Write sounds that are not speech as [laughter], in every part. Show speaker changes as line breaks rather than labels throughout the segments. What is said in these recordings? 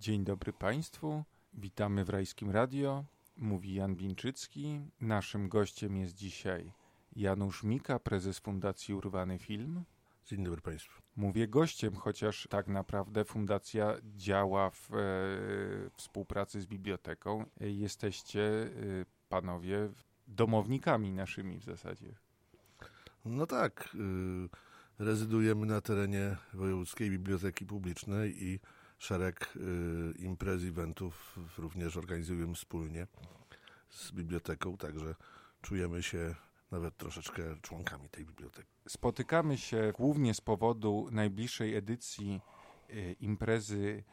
Dzień dobry Państwu. Witamy w Rajskim Radio. Mówi Jan Bińczycki. Naszym gościem jest dzisiaj Janusz Mika, prezes Fundacji Urwany Film.
Dzień dobry Państwu.
Mówię gościem, chociaż tak naprawdę fundacja działa w e, współpracy z biblioteką. E, jesteście e, panowie domownikami naszymi w zasadzie.
No tak. Y, rezydujemy na terenie Wojewódzkiej Biblioteki Publicznej i szereg y, imprez, eventów również organizujemy wspólnie z biblioteką, także czujemy się nawet troszeczkę członkami tej biblioteki.
Spotykamy się głównie z powodu najbliższej edycji y, imprezy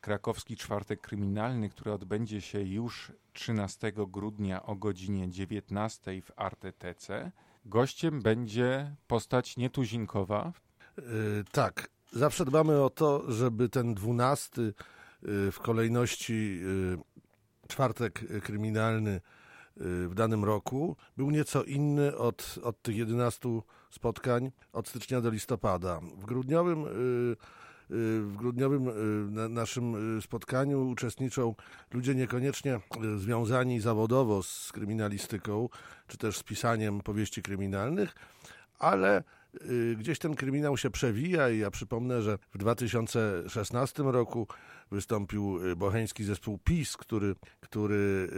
Krakowski Czwartek Kryminalny, która odbędzie się już 13 grudnia o godzinie 19 w Artetece. Gościem będzie postać nietuzinkowa.
Yy, tak, zawsze dbamy o to, żeby ten 12 yy, w kolejności yy, czwartek kryminalny w danym roku był nieco inny od, od tych 11 spotkań od stycznia do listopada. W grudniowym w grudniowym naszym spotkaniu uczestniczą ludzie niekoniecznie związani zawodowo z kryminalistyką, czy też z pisaniem powieści kryminalnych, ale y, gdzieś ten kryminał się przewija i ja przypomnę, że w 2016 roku wystąpił y, boheński zespół PiS, który, który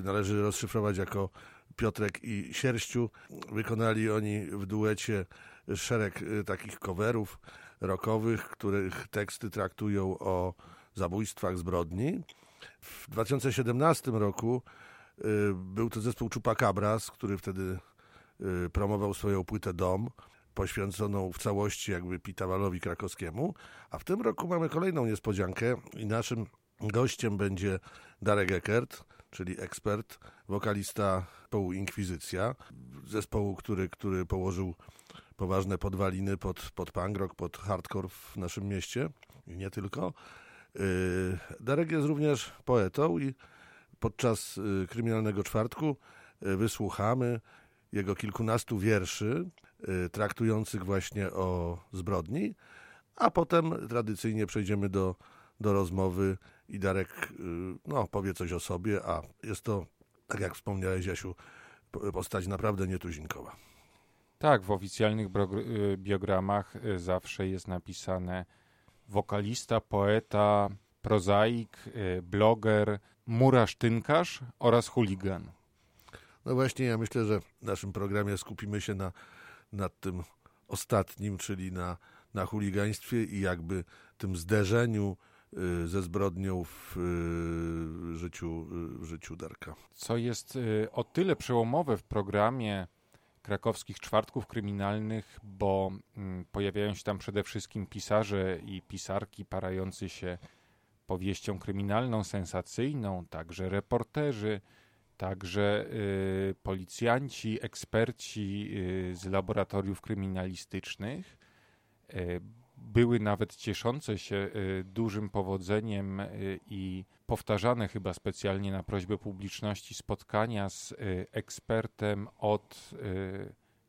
y, należy rozszyfrować jako Piotrek i Sierściu. Wykonali oni w duecie szereg takich coverów rockowych, których teksty traktują o zabójstwach, zbrodni. W 2017 roku był to zespół Chupacabras, który wtedy Y, promował swoją płytę Dom, poświęconą w całości jakby Pitawalowi krakowskiemu, a w tym roku mamy kolejną niespodziankę i naszym gościem będzie Darek Eckert, czyli ekspert, wokalista połu Inkwizycja, zespołu, który, który położył poważne podwaliny pod, pod punk rock, pod hardcore w naszym mieście i nie tylko. Y, Darek jest również poetą i podczas y, kryminalnego czwartku wysłuchamy jego kilkunastu wierszy. y, traktujących właśnie o zbrodni, a potem tradycyjnie przejdziemy do, do rozmowy i Darek y, no, powie coś o sobie, a jest to, tak jak wspomniałeś Jasiu, postać naprawdę nietuzinkowa.
Tak, w oficjalnych y, biogramach zawsze jest napisane wokalista, poeta, prozaik, bloger, murarz, tynkarz oraz chuligan.
No właśnie, ja myślę, że w naszym programie skupimy się na, nad tym ostatnim, czyli na, na chuligaństwie i jakby tym zderzeniu y, ze zbrodnią w y, życiu, y, w życiu Darka.
Co jest o tyle przełomowe w programie krakowskich czwartków kryminalnych, bo mm, pojawiają się tam przede wszystkim pisarze i pisarki parający się powieścią kryminalną, sensacyjną, także reporterzy, Także y, policjanci, eksperci y, z laboratoriów kryminalistycznych y, były nawet cieszące się y, dużym powodzeniem y, i powtarzane chyba specjalnie na prośbę publiczności spotkania z y, ekspertem od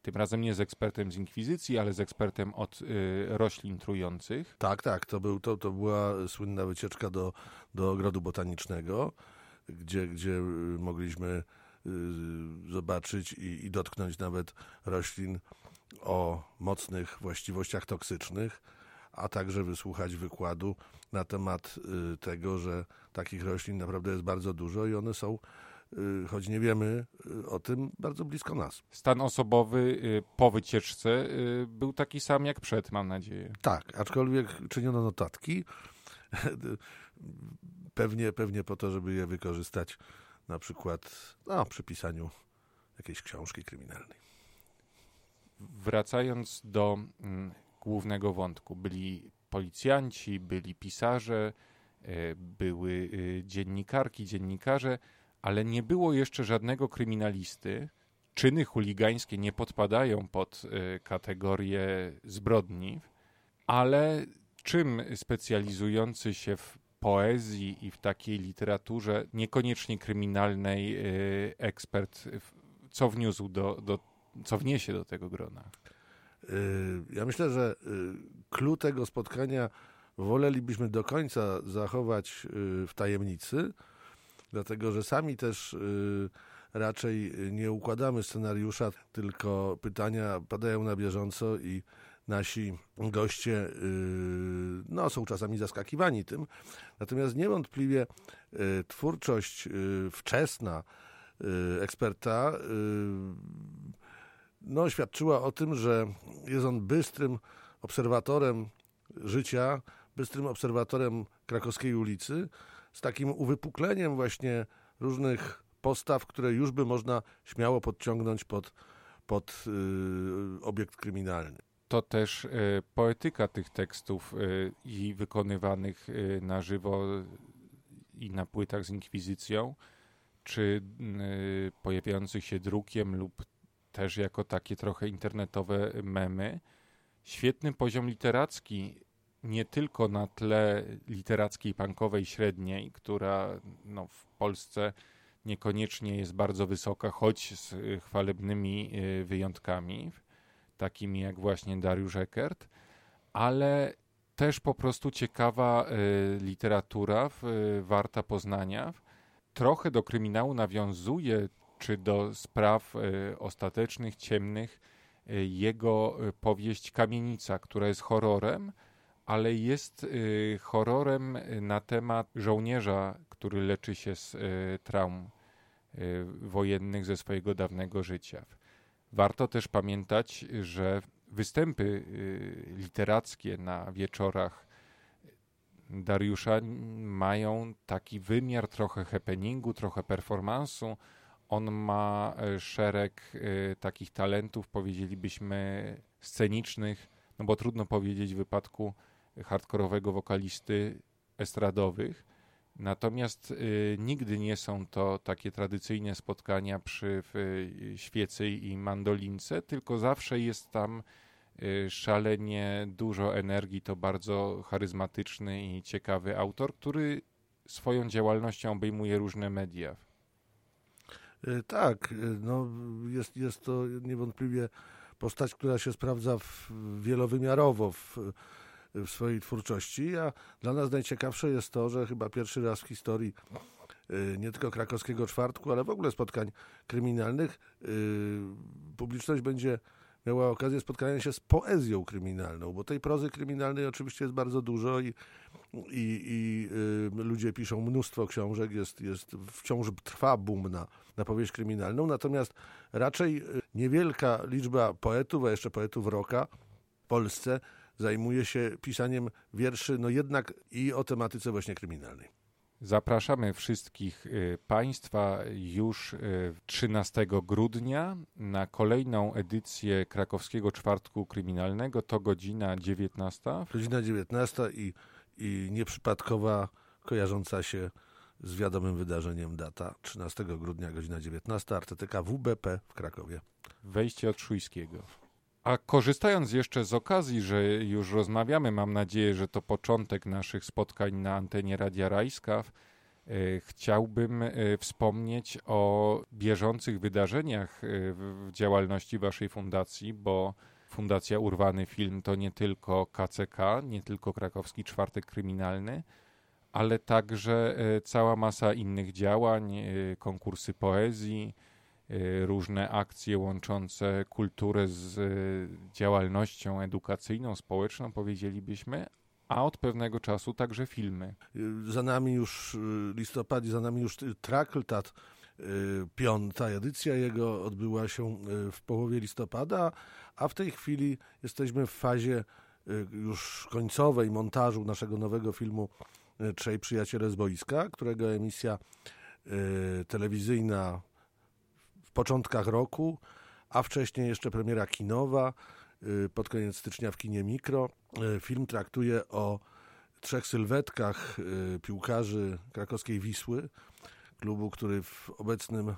tym razem nie z ekspertem z inkwizycji, ale z ekspertem od roślin trujących.
Tak, tak, to, był, to, to była słynna wycieczka do, do ogrodu botanicznego gdzie, gdzie y, mogliśmy y, zobaczyć i, i dotknąć nawet roślin o mocnych właściwościach toksycznych, a także wysłuchać wykładu na temat y, tego, że takich roślin naprawdę jest bardzo dużo i one są, choć nie wiemy o tym, bardzo blisko nas.
Stan osobowy po wycieczce był taki sam jak przed, mam nadzieję.
Tak, aczkolwiek czyniono notatki. [laughs] Pewnie, pewnie po to, żeby je wykorzystać na przykład no, przy pisaniu jakiejś książki kryminalnej.
Wracając do mm, głównego wątku, byli policjanci, byli pisarze, y, były y, dziennikarki, dziennikarze, ale nie było jeszcze żadnego kryminalisty. Czyny chuligańskie nie podpadają pod y, kategorię zbrodni, ale czym specjalizujący się w poezji i w takiej literaturze niekoniecznie kryminalnej y, ekspert, co wniósł do, do co wniesie do tego grona?
Y, ja myślę, że y, clue tego spotkania wolelibyśmy do końca zachować w tajemnicy, dlatego że sami też raczej nie układamy scenariusza, tylko pytania padają na bieżąco i nasi goście no, są czasami zaskakiwani tym. Natomiast niewątpliwie twórczość wczesna eksperta no, świadczyła o tym, że jest on bystrym obserwatorem życia, bystrym obserwatorem krakowskiej ulicy, z takim uwypukleniem właśnie różnych postaw, które już by można śmiało podciągnąć pod, pod yy, obiekt kryminalny.
To też y, poetyka tych tekstów y, i wykonywanych y, na żywo i na płytach z inkwizycją, czy pojawiających się drukiem lub też jako takie trochę internetowe memy. Świetny poziom literacki, nie tylko na tle literackiej punkowej średniej, która no, w Polsce niekoniecznie jest bardzo wysoka, choć z chwalebnymi wyjątkami, takimi jak właśnie Dariusz Eckert, ale też po prostu ciekawa y, literatura, y, warta poznania. Trochę do kryminału nawiązuje czy do spraw e, ostatecznych, ciemnych, jego powieść Kamienica, która jest horrorem, ale jest horrorem na temat żołnierza, który leczy się z traum wojennych ze swojego dawnego życia. Warto też pamiętać, że występy literackie na wieczorach Dariusza mają taki wymiar trochę happeningu, trochę performansu, on ma e, szereg e, takich talentów, powiedzielibyśmy, scenicznych, no bo trudno powiedzieć w wypadku hardkorowego wokalisty estradowych. Natomiast y, nigdy nie są to takie tradycyjne spotkania przy świecy i mandolince, tylko zawsze jest tam y, szalenie dużo energii. To bardzo charyzmatyczny i ciekawy autor, który swoją działalnością obejmuje różne media.
Tak, no jest, jest to niewątpliwie postać, która się sprawdza w, wielowymiarowo w, w swojej twórczości, a dla nas najciekawsze jest to, że chyba pierwszy raz w historii e, nie tylko krakowskiego czwartku, ale w ogóle spotkań kryminalnych publiczność będzie miała okazję spotkania się z poezją kryminalną, bo tej prozy kryminalnej oczywiście jest bardzo dużo i, i, i y, ludzie piszą mnóstwo książek, jest, jest wciąż trwa boom na, na powieść kryminalną, natomiast raczej y, niewielka liczba poetów, a jeszcze poetów roka w Polsce zajmuje się pisaniem wierszy, no jednak i o tematyce właśnie kryminalnej.
Zapraszamy wszystkich y, Państwa już 13 y, grudnia na kolejną edycję Krakowskiego Czwartku Kryminalnego. To godzina 19.
Godzina 19 i, i nieprzypadkowa, kojarząca się z wiadomym wydarzeniem data 13 grudnia, godzina 19, Artetyka WBP w Krakowie.
Wejście od Szujskiego. A korzystając jeszcze z okazji, że już rozmawiamy, mam nadzieję, że to początek naszych spotkań na antenie Radia Rajska, e, chciałbym e, wspomnieć o bieżących wydarzeniach e, w działalności Waszej fundacji, bo Fundacja Urwany Film to nie tylko KCK, nie tylko Krakowski Czwartek Kryminalny, ale także cała masa innych działań, konkursy poezji, różne akcje łączące kulturę z y, działalnością edukacyjną, społeczną, powiedzielibyśmy, a od pewnego czasu także filmy.
Y, za nami już listopad i za nami już Traktat. Piąta edycja jego odbyła się w połowie listopada, a w tej chwili jesteśmy w fazie już końcowej montażu naszego nowego filmu Trzej Przyjaciele z Boiska, którego emisja telewizyjna początkach roku, a wcześniej jeszcze premiera kinowa y, pod koniec stycznia w kinie Mikro. Y, film traktuje o trzech sylwetkach y, piłkarzy krakowskiej Wisły, klubu, który w obecnym,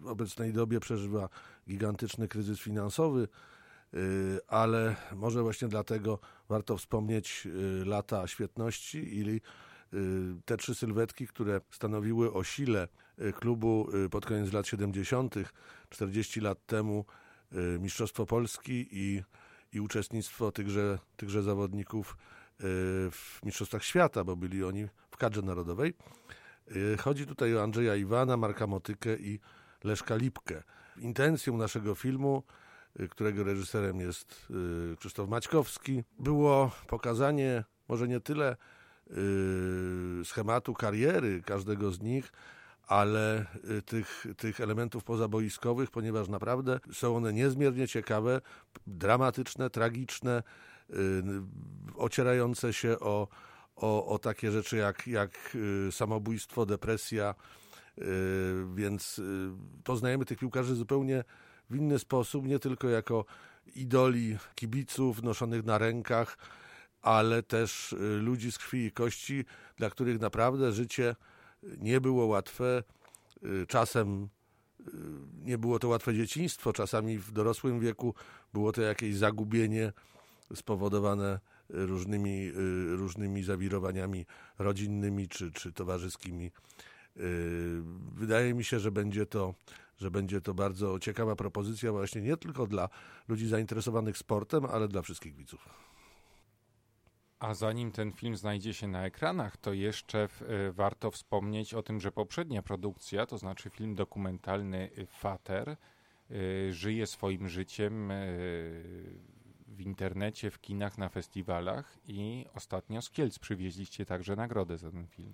w obecnej dobie przeżywa gigantyczny kryzys finansowy, ale może właśnie dlatego warto wspomnieć lata świetności i te trzy sylwetki, które stanowiły o sile y, klubu y, pod koniec lat 70., 40 lat temu, y, Mistrzostwo Polski i, i uczestnictwo tychże, tychże zawodników w Mistrzostwach Świata, bo byli oni w kadrze narodowej. Chodzi tutaj o Andrzeja Iwana, Marka Motykę i Leszka Lipkę. Intencją naszego filmu, którego reżyserem jest Krzysztof Maćkowski, było pokazanie może nie tyle schematu kariery każdego z nich, ale y, tych, tych elementów pozaboiskowych, ponieważ naprawdę są one niezmiernie ciekawe, dramatyczne, tragiczne, yy, ocierające się o, o, o takie rzeczy jak, jak y, samobójstwo, depresja, więc poznajemy tych piłkarzy zupełnie w inny sposób, nie tylko jako idoli kibiców noszonych na rękach, ale też y, ludzi z krwi i kości, dla których naprawdę życie nie było łatwe. Y, czasem y, nie było to łatwe dzieciństwo, czasami w dorosłym wieku było to jakieś zagubienie spowodowane różnymi, różnymi zawirowaniami rodzinnymi czy, czy towarzyskimi. Wydaje mi się, że będzie to że będzie to bardzo ciekawa propozycja właśnie nie tylko dla ludzi zainteresowanych sportem, ale dla wszystkich widzów.
A zanim ten film znajdzie się na ekranach, to jeszcze y, warto wspomnieć o tym, że poprzednia produkcja, to znaczy film dokumentalny Fater, y, żyje swoim życiem w internecie, w kinach, na festiwalach i ostatnio z Kielc przywieźliście także nagrodę za ten film.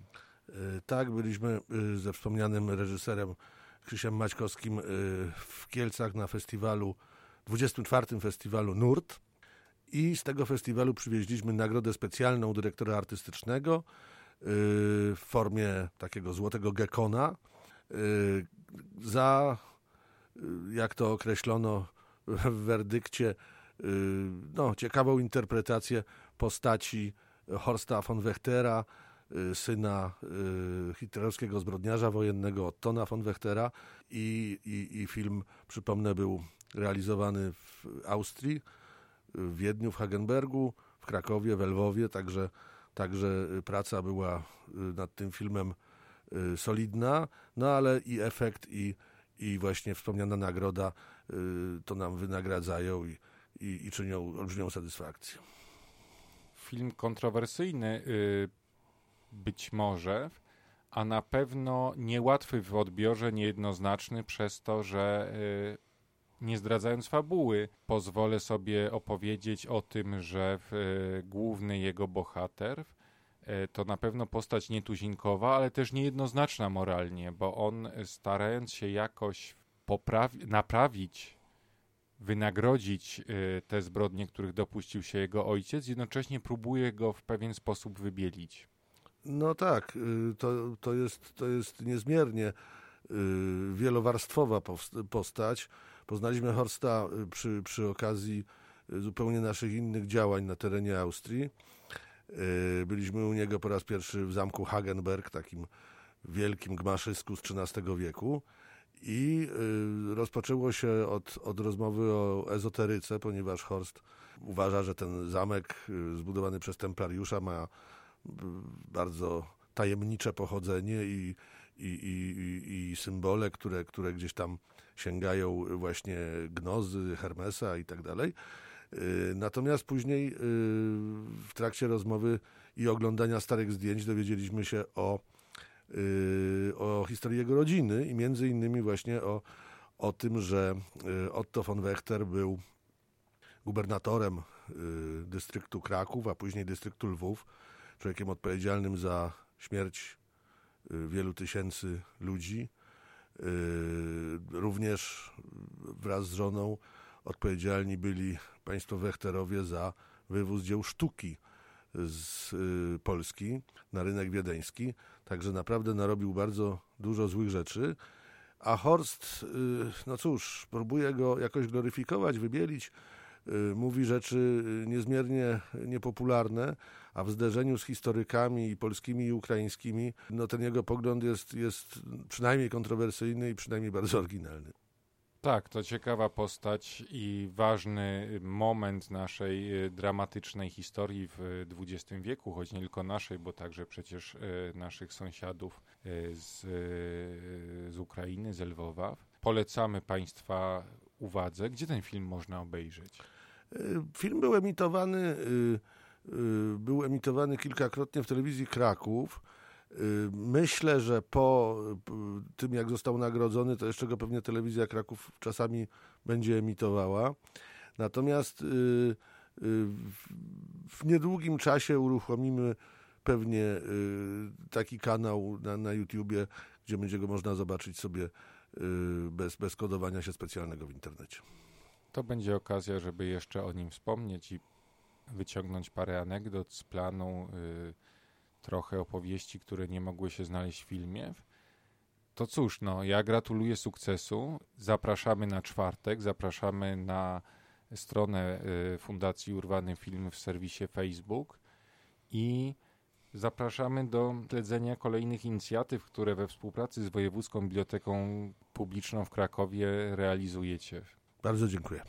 Tak, byliśmy ze wspomnianym reżyserem Krzysiem Maćkowskim w Kielcach na festiwalu, 24. festiwalu NURT i z tego festiwalu przywieźliśmy nagrodę specjalną dyrektora artystycznego yy, w formie takiego złotego gekona. Yy, za, yy, jak to określono w werdykcie, no, ciekawą interpretację postaci Horsta von Wechtera, syna hitlerowskiego zbrodniarza wojennego Ottona von Wechtera i, i, i film, przypomnę, był realizowany w Austrii w Wiedniu, w Hagenbergu, w Krakowie, w Lwowie, także, także praca była y, nad tym filmem y, solidna, no ale i efekt, i, i właśnie wspomniana nagroda y, to nam wynagradzają i, i, i czynią olbrzymią satysfakcję.
Film kontrowersyjny być może, a na pewno niełatwy w odbiorze, niejednoznaczny przez to, że nie zdradzając fabuły, pozwolę sobie opowiedzieć o tym, że e, główny jego bohater e, to na pewno postać nietuzinkowa, ale też niejednoznaczna moralnie, bo on e, starając się jakoś naprawić, wynagrodzić te zbrodnie, których dopuścił się jego ojciec, jednocześnie próbuje go w pewien sposób wybielić.
No tak, y, to, to, jest, to jest niezmiernie y, wielowarstwowa postać. Poznaliśmy Horsta y, przy, przy okazji y, zupełnie naszych innych działań na terenie Austrii. Y, byliśmy u niego po raz pierwszy w zamku Hagenberg, takim wielkim gmaszysku z XIII wieku. I rozpoczęło się od, od rozmowy o ezoteryce, ponieważ Horst uważa, że ten zamek zbudowany przez templariusza ma bardzo tajemnicze pochodzenie i, i, i, i symbole, które, które gdzieś tam sięgają właśnie gnozy, Hermesa i tak dalej. Y, natomiast później y, w trakcie rozmowy i oglądania starych zdjęć dowiedzieliśmy się o, y, o historii jego rodziny i między innymi właśnie o, o tym, że Otto von Wechter był gubernatorem dystryktu Kraków, a później dystryktu Lwów, człowiekiem odpowiedzialnym za śmierć wielu tysięcy ludzi również wraz z żoną odpowiedzialni byli państwo Wechterowie za wywóz dzieł sztuki z yy, Polski na rynek wiedeński. Także naprawdę narobił bardzo dużo złych rzeczy. A Horst, yy, no cóż, próbuje go jakoś gloryfikować, wybielić. Mówi rzeczy niezmiernie niepopularne, a w zderzeniu z historykami i polskimi i ukraińskimi, no ten jego pogląd jest, jest przynajmniej kontrowersyjny i przynajmniej bardzo oryginalny.
Tak, to ciekawa postać i ważny moment naszej e, dramatycznej historii w XX wieku, choć nie tylko naszej, bo także przecież naszych sąsiadów z, z Ukrainy, z Lwowa. Polecamy Państwa uwadze. Gdzie ten film można obejrzeć?
Film był emitowany był emitowany kilkakrotnie w telewizji Kraków. Myślę, że po tym, jak został nagrodzony, to jeszcze go pewnie telewizja Kraków czasami będzie emitowała. Natomiast w niedługim czasie uruchomimy pewnie taki kanał na, na YouTubie, gdzie będzie go można zobaczyć sobie bez, bez kodowania się specjalnego w internecie.
To będzie okazja, żeby jeszcze o nim wspomnieć i wyciągnąć parę anegdot z planu, y, trochę opowieści, które nie mogły się znaleźć w filmie. To cóż, no, ja gratuluję sukcesu. Zapraszamy na czwartek, zapraszamy na stronę y, Fundacji Urwany Film w serwisie Facebook i zapraszamy do śledzenia kolejnych inicjatyw, które we współpracy z Wojewódzką Biblioteką Publiczną w Krakowie realizujecie.
Bardzo dziękuję.